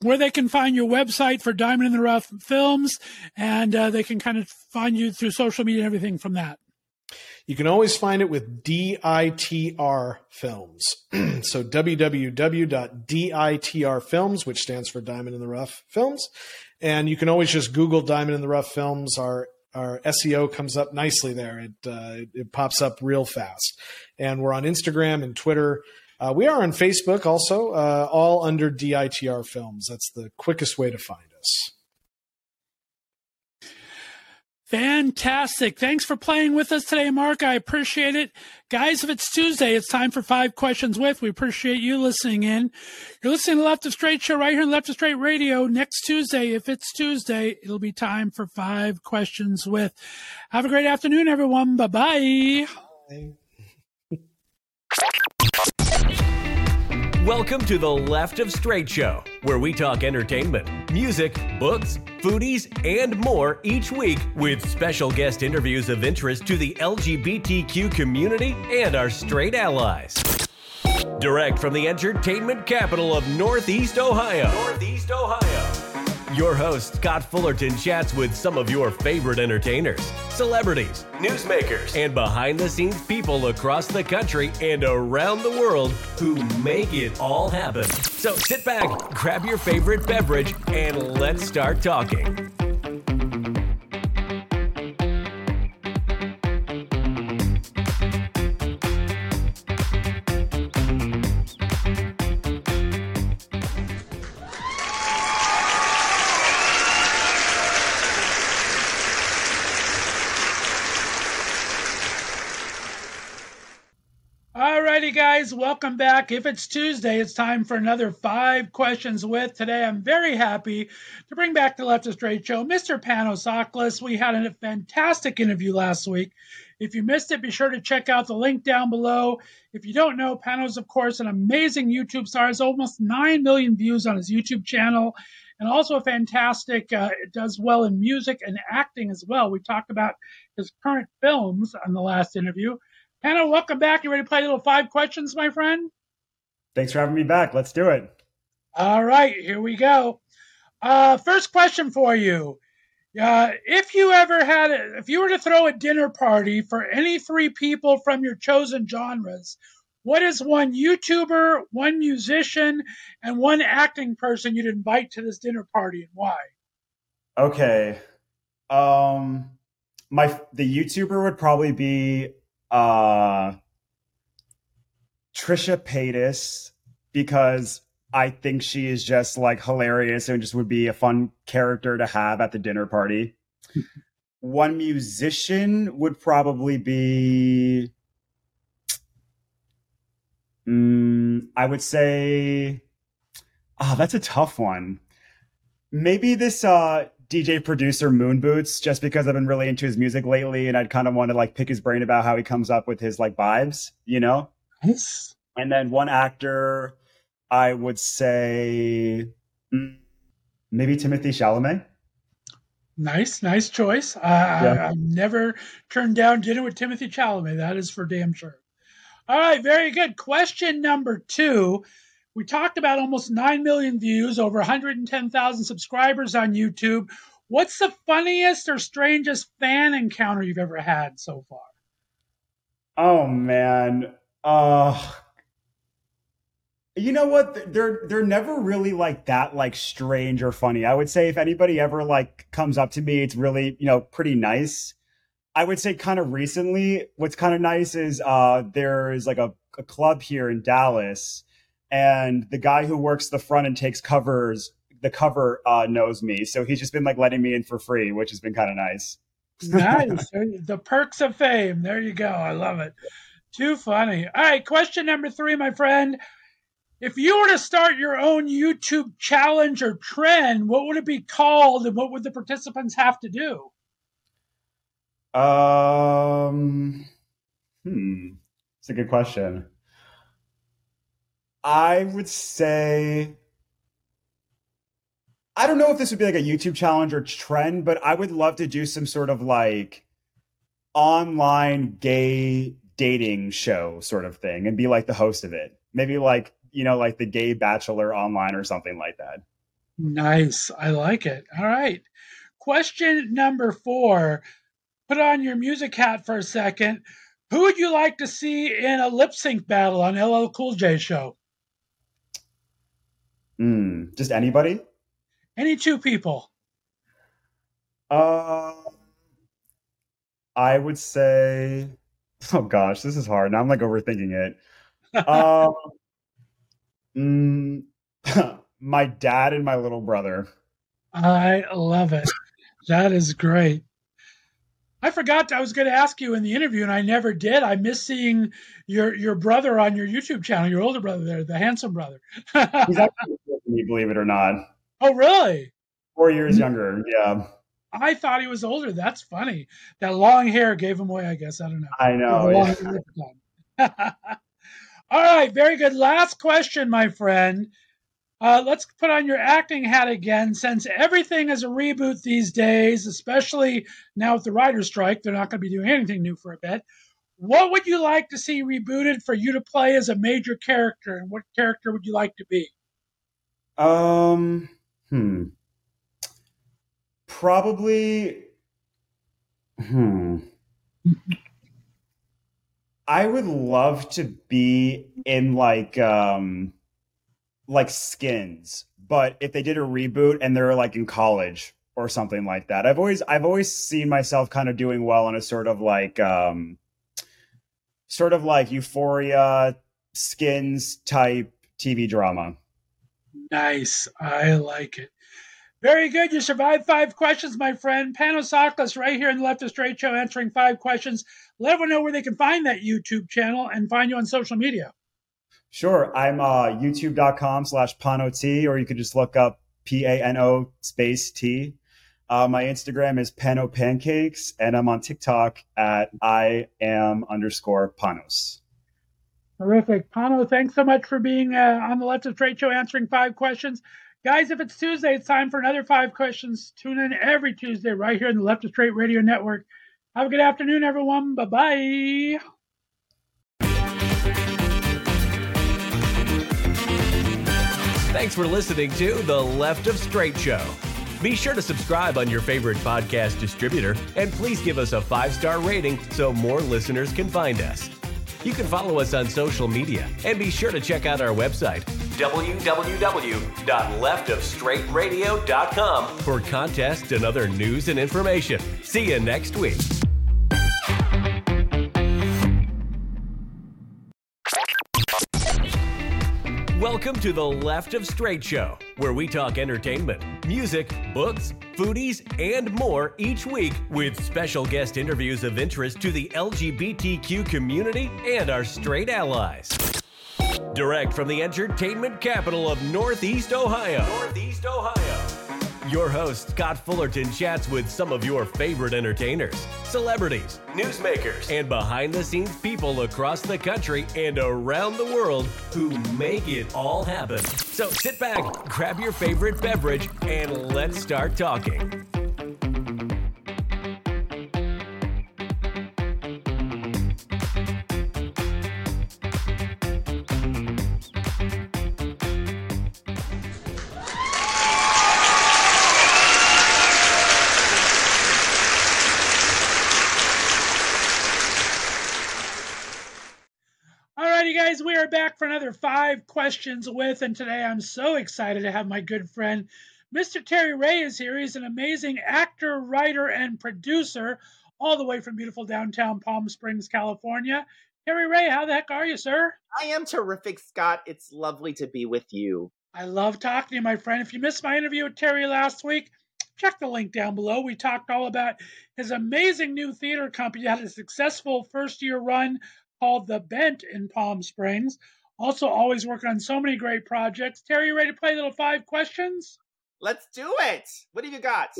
where they can find your website for Diamond in the Rough Films, and uh, they can kind of find you through social media and everything from that. You can always find it with DITR Films. so www.ditr Films, which stands for Diamond in the Rough Films. And you can always just Google Diamond in the Rough Films. Our our SEO comes up nicely there. It, uh, it, pops up real fast. And we're on Instagram and Twitter. Uh, we are on Facebook also, uh, all under DITR Films. That's the quickest way to find us. Fantastic. Thanks for playing with us today, Mark. I appreciate it. Guys, if it's Tuesday, it's time for five questions with. We appreciate you listening in. You're listening to Left of Straight Show right here on Left of Straight Radio. Next Tuesday, if it's Tuesday, it'll be time for five questions with. Have a great afternoon, everyone. Bye-bye. Bye. Welcome to the Left of Straight Show, where we talk entertainment, music, books, foodies, and more each week with special guest interviews of interest to the LGBTQ community and our straight allies. Direct from the entertainment capital of Northeast Ohio. Northeast Ohio. Your host, Scott Fullerton, chats with some of your favorite entertainers, celebrities, newsmakers, and behind the scenes people across the country and around the world who make it all happen. So sit back, grab your favorite beverage, and let's start talking. Guys, welcome back. If it's Tuesday, it's time for another five questions with. Today, I'm very happy to bring back the Left of Straight Show, Mr. Pano Tsaklas. We had a fantastic interview last week. If you missed it, be sure to check out the link down below. If you don't know, Panos, of course, an amazing YouTube star, has almost 9 million views on his YouTube channel, and also a fantastic, uh, does well in music and acting as well. We talked about his current films on the last interview. Hannah, welcome back. You ready to play a little five questions, my friend? Thanks for having me back. Let's do it. All right, here we go. Uh, first question for you. Uh, if you ever had, a, if you were to throw a dinner party for any three people from your chosen genres, what is one YouTuber, one musician, and one acting person you'd invite to this dinner party, and why? Okay. Um, my the YouTuber would probably be uh, Trisha Paytas because I think she is just like hilarious and just would be a fun character to have at the dinner party. One musician would probably be, mm, I would say, ah, oh, that's a tough one. Maybe this uh, DJ producer Moon Boots just because I've been really into his music lately and I'd kind of want to like pick his brain about how he comes up with his like vibes, you know? Nice. And then one actor, I would say mm, maybe Timothée Chalamet. Nice, nice choice. Uh, yeah. I, have never turned down dinner with Timothée Chalamet. That is for damn sure. All right, very good. Question number two. We talked about almost 9 million views, over 110,000 subscribers on YouTube. What's the funniest or strangest fan encounter you've ever had so far? Oh man. Uh you know what? They're they're never really like that like strange or funny. I would say if anybody ever like comes up to me, it's really, you know, pretty nice. I would say kind of recently, what's kind of nice is uh there's like a, a club here in Dallas and the guy who works the front and takes covers the cover uh, knows me. So he's just been like letting me in for free which has been kind of nice. Nice the perks of fame. There you go. I love it. Too funny. All right question number three my friend. If you were to start your own youtube challenge or trend what would it be called and what would the participants have to do? Um hmm. It's a good question I would say I don't know if this would be like a YouTube challenge or trend, but I would love to do some sort of like online gay dating show sort of thing and be like the host of it. Maybe like, you know, like the gay bachelor online or something like that. Nice. I like it. All right. Question number four. Put on your music hat for a second. Who would you like to see in a lip sync battle on LL Cool J show? Mm, just anybody? Any two people. Uh, I would say, oh gosh, this is hard. Now I'm like overthinking it. Um, mm, my dad and my little brother. I love it. That is great. I forgot I was going to ask you in the interview, and I never did. I miss seeing your your brother on your YouTube channel, your older brother there, the handsome brother. He's actually me, believe it or not. Oh, really? Four years hmm. younger. Yeah. I thought he was older. That's funny. That long hair gave him away. I guess I don't know. I know. Yeah. All right, very good. Last question, my friend. Uh, let's put on your acting hat again. Since everything is a reboot these days, especially now with the writer's strike, they're not going to be doing anything new for a bit. What would you like to see rebooted for you to play as a major character, and what character would you like to be? Um, hmm. Probably. Hmm. I would love to be in like um like skins, but if they did a reboot and they're like in college or something like that. I've always I've always seen myself kind of doing well in a sort of like um sort of like euphoria skins type TV drama. Nice. I like it. Very good. You survived five questions, my friend. Pano Tsaklas, right here in the Left of Straight Show, answering five questions. Let everyone know where they can find that YouTube channel and find you on social media. Sure. I'm uh, youtube.com slash Pano T, or you could just look up P A N O space T. Uh, my Instagram is Pano Pancakes, and I'm on TikTok at I am underscore Panos. Terrific. Pano, thanks so much for being uh, on the Left of Straight Show answering five questions. Guys, if it's Tuesday, it's time for another five questions. Tune in every Tuesday right here in the Left of Straight Radio Network. Have a good afternoon, everyone. Bye bye. Thanks for listening to The Left of Straight Show. Be sure to subscribe on your favorite podcast distributor and please give us a five star rating so more listeners can find us. You can follow us on social media and be sure to check out our website, www.leftofstraightradio.com, for contests and other news and information. See you next week. Welcome to the Left of Straight Show, where we talk entertainment, music, books, foodies, and more each week with special guest interviews of interest to the LGBTQ community and our straight allies. Direct from the entertainment capital of Northeast Ohio. Northeast Ohio. Your host, Scott Fullerton, chats with some of your favorite entertainers, celebrities, newsmakers, and behind the scenes people across the country and around the world who make it all happen. So sit back, grab your favorite beverage, and let's start talking. Are back for another five questions with, and today I'm so excited to have my good friend, Mr. Terry Ray, is here. He's an amazing actor, writer, and producer, all the way from beautiful downtown Palm Springs, California. Terry Ray, how the heck are you, sir? I am terrific, Scott. It's lovely to be with you. I love talking to you, my friend. If you missed my interview with Terry last week, check the link down below. We talked all about his amazing new theater company that had a successful first year run called The Bent in Palm Springs. Also, always working on so many great projects. Terry, you ready to play little five questions? Let's do it. What have you got?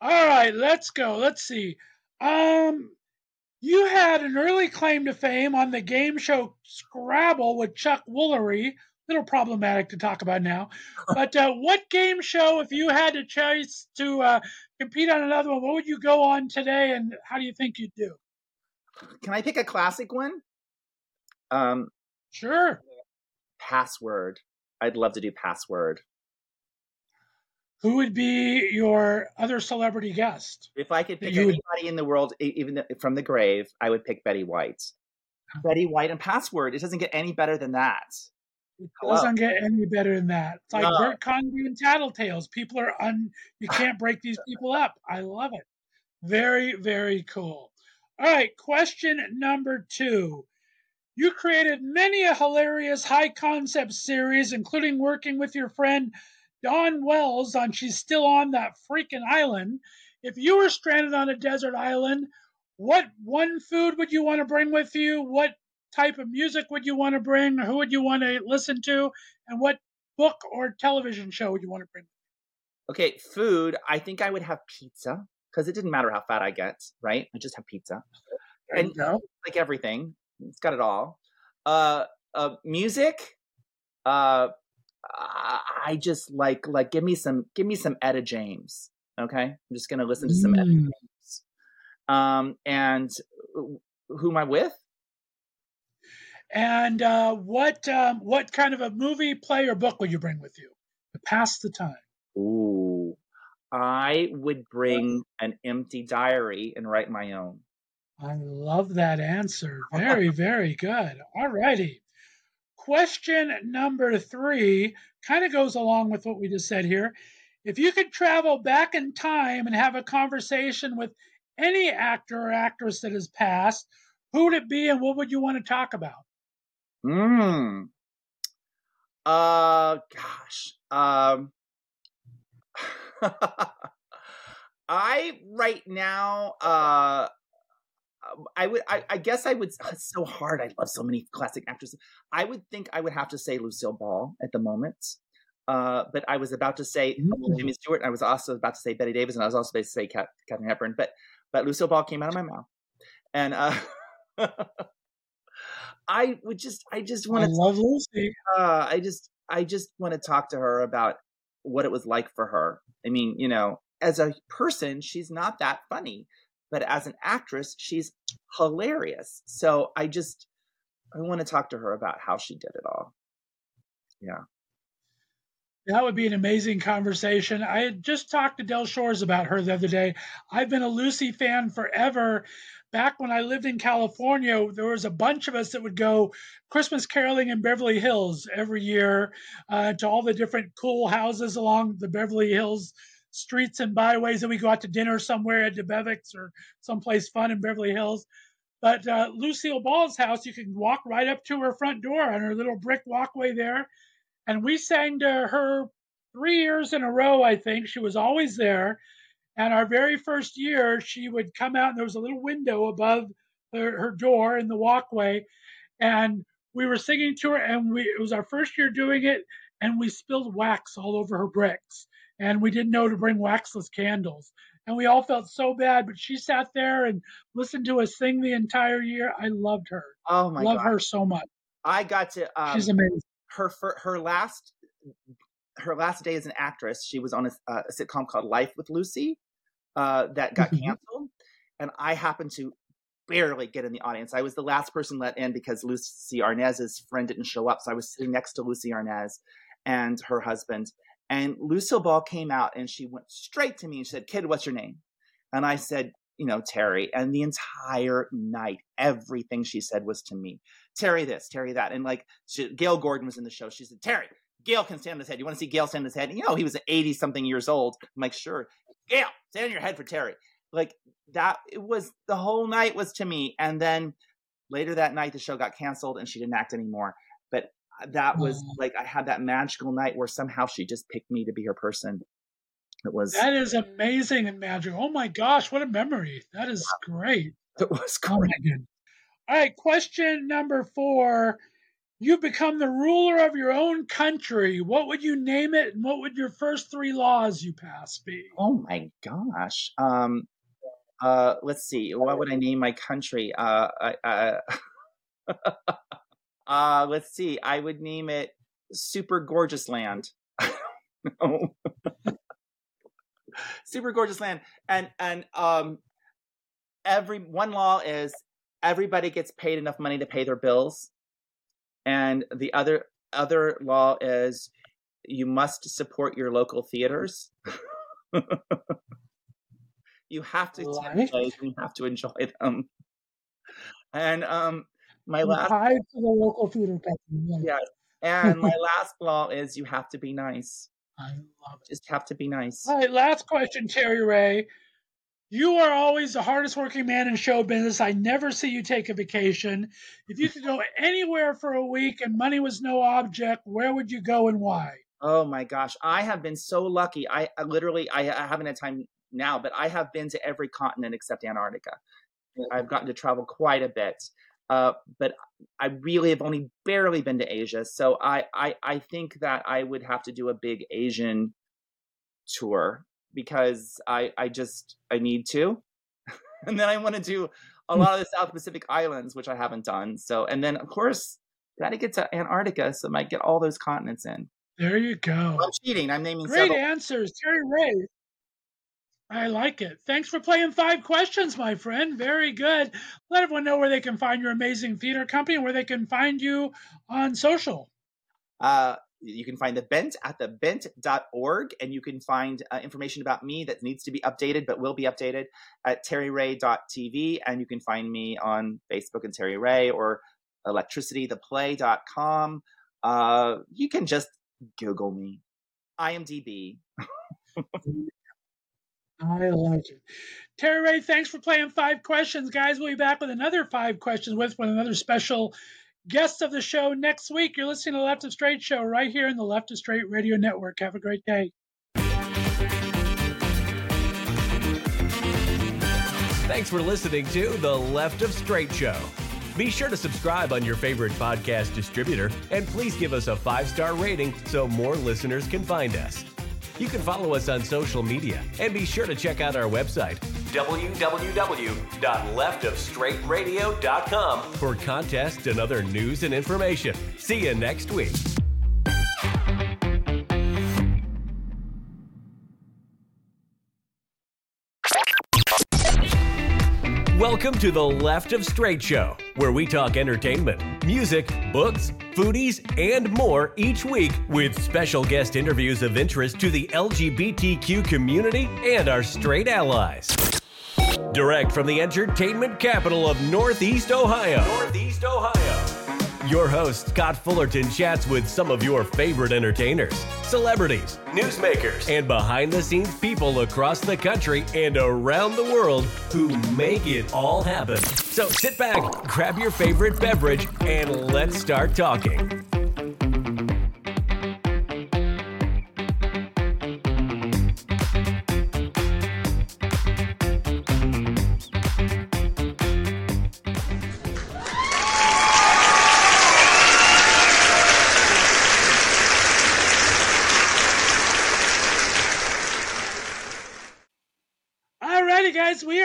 All right, let's go. Let's see. Um, you had an early claim to fame on the game show Scrabble with Chuck Woolery. Little problematic to talk about now, but uh, what game show, if you had to choose to uh, compete on another one, what would you go on today, and how do you think you'd do? Can I pick a classic one? Um, sure. Password. I'd love to do password. Who would be your other celebrity guest? If I could pick You anybody in the world, even from the grave, I would pick Betty White. Betty White and password. It doesn't get any better than that. It doesn't get any better than that. It's like No. Bert Convy and Tattletales. People are un. You can't break these people up. I love it. Very, very cool. All right, question number two. You created many a hilarious high concept series, including working with your friend Dawn Wells on She's Still on That Freaking Island. If you were stranded on a desert island, what one food would you want to bring with you? What type of music would you want to bring? Who would you want to listen to? And what book or television show would you want to bring? Okay, food. I think I would have pizza because it didn't matter how fat I get, right? I just have pizza. There and like everything, it's got it all. Uh, uh, music. Uh, I just like like give me some give me some Etta James. Okay, I'm just gonna listen to some Etta Mm. James. Um, and who am I with? And uh, what um, what kind of a movie, play, or book will you bring with you to pass the time? Ooh, I would bring an empty diary and write my own. I love that answer. Very, very good. All righty. Question number three kind of goes along with what we just said here. If you could travel back in time and have a conversation with any actor or actress that has passed, who would it be and what would you want to talk about? Hmm. Uh, gosh. Um. I right now. Uh. I would. I, I guess I would. It's so hard. I love so many classic actresses. I would think I would have to say Lucille Ball at the moment. Uh, but I was about to say Jimmy Stewart. I was also about to say Bette Davis, and I was also about to say Kat, Katharine Hepburn. But but Lucille Ball came out of my mouth, and uh, I would just. I just want to love Lucy. uh, I just I just want to talk to her about what it was like for her. I mean, you know, as a person, she's not that funny, but as an actress, she's hilarious. So I just I want to talk to her about how she did it all. Yeah. That would be an amazing conversation. I had just talked to Del Shores about her the other day. I've been a Lucy fan forever. Back when I lived in California, there was a bunch of us that would go Christmas caroling in Beverly Hills every year uh, to all the different cool houses along the Beverly Hills streets and byways. And we go out to dinner somewhere at Debevic's or someplace fun in Beverly Hills. But uh, Lucille Ball's house, you can walk right up to her front door on her little brick walkway there and we sang to her three years in a row, I think. She was always there. And our very first year, she would come out, and there was a little window above her, her door in the walkway. And we were singing to her, and we, it was our first year doing it, and we spilled wax all over her bricks. And we didn't know to bring waxless candles. And we all felt so bad, but she sat there and listened to us sing the entire year. I loved her. Oh my Love god. her so much. I got to um, She's amazing. her her last her last day as an actress, she was on a, uh, a sitcom called Life with Lucy uh, that got Mhm. canceled, and I happened to barely get in the audience. I was the last person let in because Lucie Arnaz's friend didn't show up, so I was sitting next to Lucie Arnaz and her husband. And Lucille Ball came out and she went straight to me and said, "Kid, what's your name?" And I said, "You know, Terry." And the entire night, everything she said was to me. Terry this, Terry that. And like she, Gale Gordon was in the show. She said, Terry, Gale can stand on his head. You want to see Gale stand on his head? And, you know, he was 80 something years old. I'm like, sure. Gale, stand on your head for Terry. Like that, it was the whole night was to me. And then later that night, the show got canceled and she didn't act anymore. But uh, that was Oh. like, I had that magical night where somehow she just picked me to be her person. It was, That is amazing and magical. Oh my gosh, what a memory. That is great. it was Oh great. my. All right, question number four. You become the ruler of your own country. What would you name it, and what would your first three laws you pass be? Oh my gosh. Um, uh, let's see. What would I name my country? Uh, I, uh, uh, let's see. I would name it Super Gorgeous Land. no. Super Gorgeous Land. And and um, every one law is everybody gets paid enough money to pay their bills, and the other other law is you must support your local theaters. you have to plays and you have to enjoy them. And um, my last tied to the local theater company. yeah, and my last law is you have to be nice. I love it. Just have to be nice. All right, last question, Terry Ray. You are always the hardest working man in show business. I never see you take a vacation. If you could go anywhere for a week and money was no object, where would you go and why? Oh my gosh, I have been so lucky. I, I literally I, I haven't had time now, but I have been to every continent except Antarctica. I've gotten to travel quite a bit. Uh, but I really have only barely been to Asia. So I, I, I think that I would have to do a big Asian tour because I, I just, I need to. and then I want to do a lot of the South Pacific Islands, which I haven't done. So, and then of course, got to get to Antarctica. So I might get all those continents in. There you go. I'm cheating. I'm naming Great several. answers, Terry Ray. I like it. Thanks for playing five questions, my friend. Very good. Let everyone know where they can find your amazing theater company and where they can find you on social. Uh, you can find the bent at the bent.org and you can find uh, information about me that needs to be updated but will be updated at terryray.tv and you can find me on facebook and terry ray or electricitytheplay.com uh, you can just google me imdb I like it. Terry Ray, thanks for playing five questions, guys. We'll be back with another five questions with, with another special guest of the show next week. You're listening to the Left of Straight show right here in the Left of Straight Radio Network. Have a great day. Thanks for listening to The Left of Straight Show. Be sure to subscribe on your favorite podcast distributor and please give us a five star rating so more listeners can find us. You can follow us on social media and be sure to check out our website, www.leftofstraightradio.com, for contests and other news and information. See you next week. Welcome to the Left of Straight Show, where we talk entertainment, music, books, foodies, and more each week with special guest interviews of interest to the LGBTQ community and our straight allies. Direct from the entertainment capital of Northeast Ohio. Northeast Ohio. Your host, Scott Fullerton, chats with some of your favorite entertainers, celebrities, newsmakers, and behind the scenes people across the country and around the world who make it all happen. So sit back, grab your favorite beverage, and let's start talking.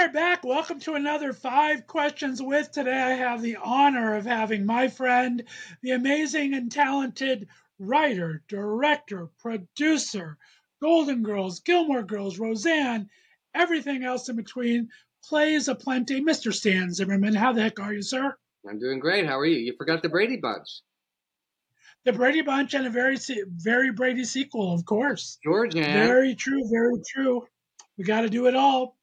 Are back. Welcome to another Five Questions with. Today, I have the honor of having my friend, the amazing and talented writer, director, producer, Golden Girls, Gilmore Girls, Roseanne, everything else in between, plays a aplenty, Mr. Stan Zimmerman. How the heck are you, sir? I'm doing great. How are you? You forgot the Brady Bunch. The Brady Bunch and a very, very Brady sequel, of course. Georgia. Very true, very true. We got to do it all.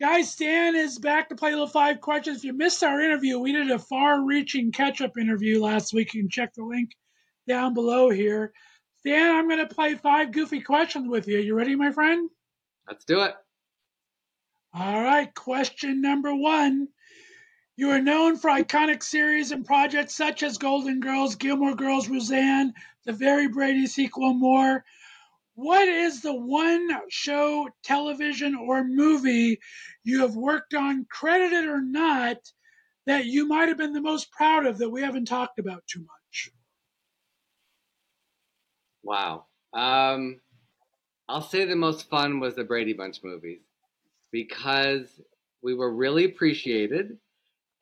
Guys, Stan is back to play little five questions. If you missed our interview, we did a far reaching catch up interview last week. You can check the link down below here. Stan, I'm going to play five goofy questions with you. You ready, my friend? Let's do it. All right. Question number one. You are known for iconic series and projects such as Golden Girls, Gilmore Girls, Roseanne, The Very Brady sequel, and more. What is the one show, television, or movie you have worked on, credited or not, that you might have been the most proud of that we haven't talked about too much? Wow. Um, I'll say the most fun was the Brady Bunch movies because we were really appreciated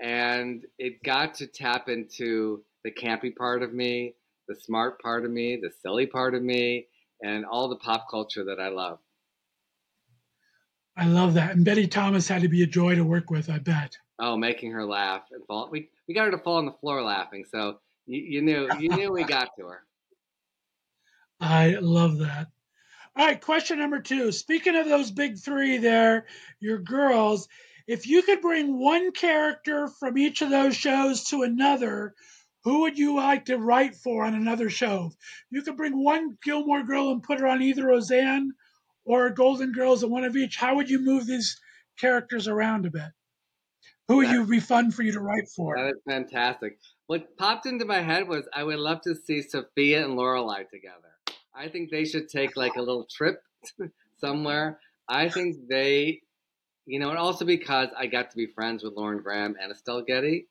and it got to tap into the campy part of me, the smart part of me, the silly part of me, and all the pop culture that I love. I love that. And Betty Thomas had to be a joy to work with, I bet. Oh, making her laugh and fall. We we got her to fall on the floor laughing, so you, you knew you knew we got to her. I love that. All right, question number two. Speaking of those big three there, your girls, if you could bring one character from each of those shows to another, who would you like to write for on another show? You could bring one Gilmore girl and put her on either Roseanne or Golden Girls and one of each. How would you move these characters around a bit? Who would you be fun for you to write for? That is fantastic. What popped into my head was I would love to see Sophia and Lorelai together. I think they should take like a little trip somewhere. I think they, you know, and also because I got to be friends with Lauren Graham and Estelle Getty,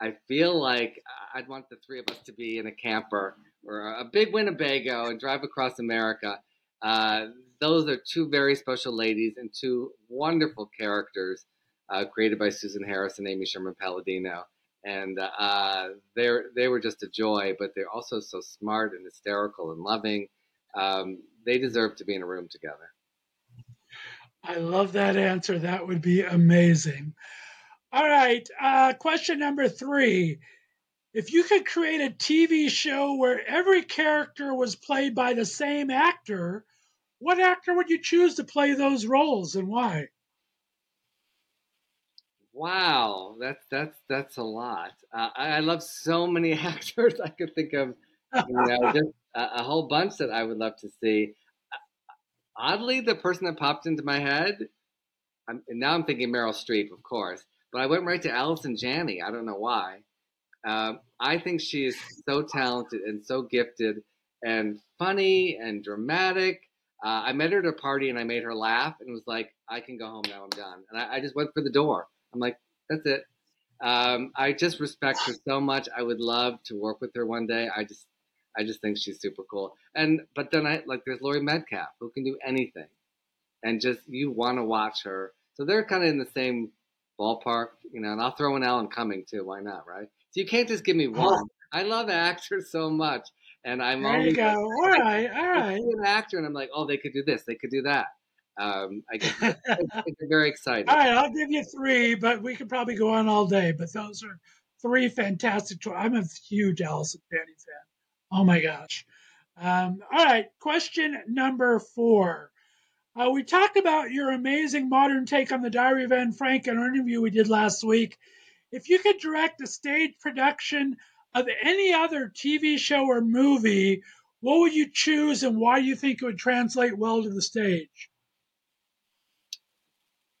I feel like I'd want the three of us to be in a camper or a big Winnebago and drive across America. Uh, those are two very special ladies and two wonderful characters uh, created by Susan Harris and Amy Sherman Palladino. And uh, they they were just a joy, but they're also so smart and hysterical and loving. Um, they deserve to be in a room together. I love that answer. That would be amazing. All right. Uh, question number three. If you could create a TV show where every character was played by the same actor, what actor would you choose to play those roles and why? Wow, that's that's that's a lot. Uh, I, I love so many actors. I could think of, you know, just a, a whole bunch that I would love to see. Oddly, the person that popped into my head, I'm, now I'm thinking Meryl Streep, of course, but I went right to Allison Janney. I don't know why. Um, I think she is so talented and so gifted and funny and dramatic. Uh, I met her at a party and I made her laugh and was like, I can go home now. I'm done. And I, I just went for the door. I'm like, that's it. Um, I just respect her so much. I would love to work with her one day. I just, I just think she's super cool. And but then I like there's Laurie Metcalf who can do anything, and just you want to watch her. So they're kind of in the same ballpark, you know. And I'll throw in Alan Cumming too. Why not, right? So you can't just give me one. I love actors so much, and I'm There always you go. All right. All right. an actor, and I'm like, oh, they could do this, they could do that. Um, I get I get very excited. All right, I'll give you three, but we could probably go on all day. But those are three fantastic choices. I'm a huge Allison Janney fan. Oh my gosh. Um, all right, question number four. Uh, we talked about your amazing modern take on the Diary of Anne Frank in an interview we did last week. If you could direct a stage production of any other TV show or movie, what would you choose and why do you think it would translate well to the stage?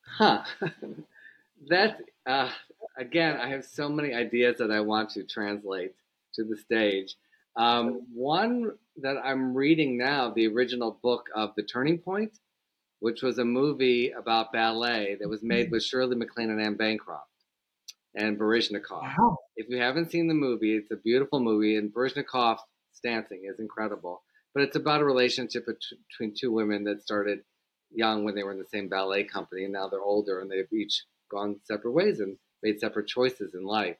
Huh. that uh, again, I have so many ideas that I want to translate to the stage. Um, one that I'm reading now, the original book of The Turning Point, which was a movie about ballet that was made with Shirley MacLaine and Anne Bancroft and Baryshnikov. Wow. If you haven't seen the movie, it's a beautiful movie, and Baryshnikov's dancing is incredible. But it's about a relationship between two women that started young when they were in the same ballet company, and now they're older and they've each gone separate ways and made separate choices in life.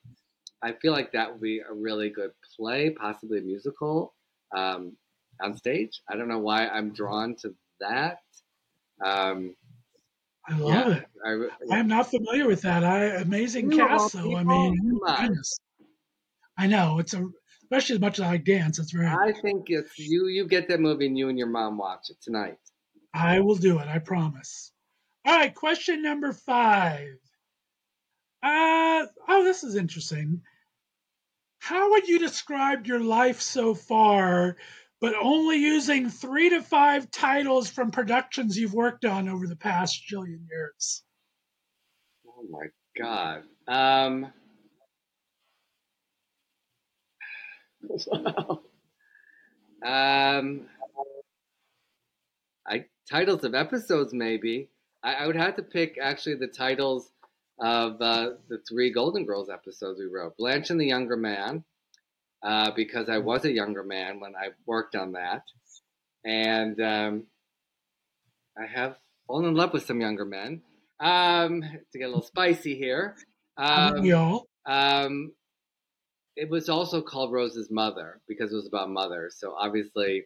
I feel like that would be a really good play, possibly a musical um, on stage. I don't know why I'm drawn to that. Um, I love it. I, am not familiar with that. I amazing You cast though. I mean, oh. I know it's a especially as much as I like dance. It's very. I think it's you. You get that movie and you and your mom watch it tonight. I will do it. I promise. All right. Question number five. Uh oh, this is interesting. How would you describe your life so far, but only using three to five titles from productions you've worked on over the past jillion years? Oh my god. Um, um, I titles of episodes maybe. I, I would have to pick actually the titles of uh, the three Golden Girls episodes we wrote. Blanche and the Younger Man, uh, because I was a younger man when I worked on that, and um, I have fallen in love with some younger men. Um, to get a little spicy here. Um, we all? um, it was also called Rose's mother because it was about mothers. So obviously,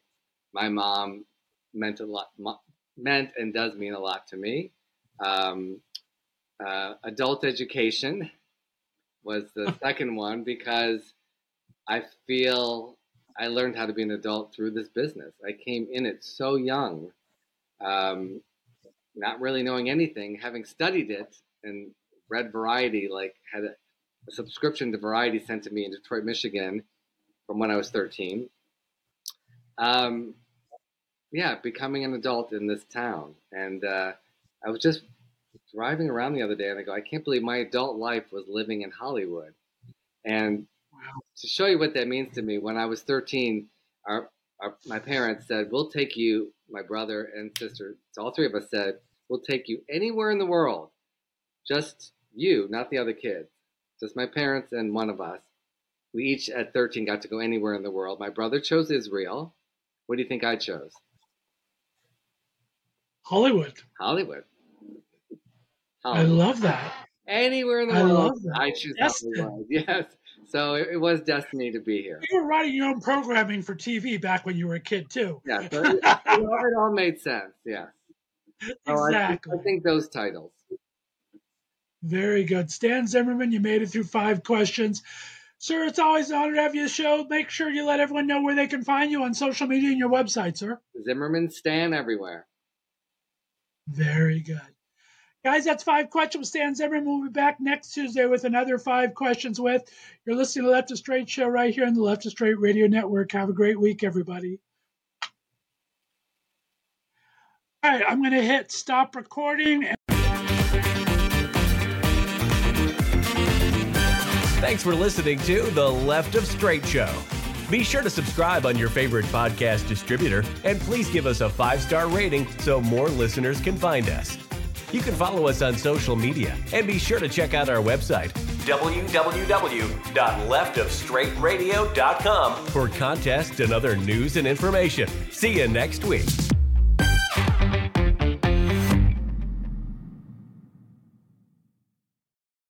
my mom meant a lot, meant and does mean a lot to me. Um, uh, adult education was the second one because I feel I learned how to be an adult through this business. I came in it so young, um, not really knowing anything, having studied it and read Variety, like had a, a subscription to Variety sent to me in Detroit, Michigan, from when I was 13. Um, yeah, becoming an adult in this town, and uh, I was just driving around the other day and I go, I can't believe my adult life was living in Hollywood. And to show you what that means to me, when I was 13, our, our my parents said, "We'll take you, my brother and sister." So all three of us said, "We'll take you anywhere in the world, just you, not the other kids, just my parents and one of us." We each at 13 got to go anywhere in the world. My brother chose Israel. What do you think I chose? Hollywood. Hollywood. I love that. Anywhere in the I world, love that. I choose Destined. Hollywood. Yes. So it, it was destiny to be here. You were writing your own programming for TV back when you were a kid too. Yeah, so it, it all, it all made sense. Yeah. So I think- Exactly. I think those titles. Very good. Stan Zimmerman, you made it through five questions. Sir, it's always an honor to have you show. Make sure you let everyone know where they can find you on social media and your website, sir. Zimmerman Stan everywhere. Very good. Guys, that's five questions with Stan Zimmerman. We'll be back next Tuesday with another five questions with. You're listening to Left of Straight Show right here on the Left of Straight Radio Network. Have a great week, everybody. All right, I'm going to hit stop recording. Thanks for listening to The Left of Straight Show. Be sure to subscribe on your favorite podcast distributor and please give us a five star rating so more listeners can find us. You can follow us on social media and be sure to check out our website, www.leftofstraightradio.com, for contests and other news and information. See you next week.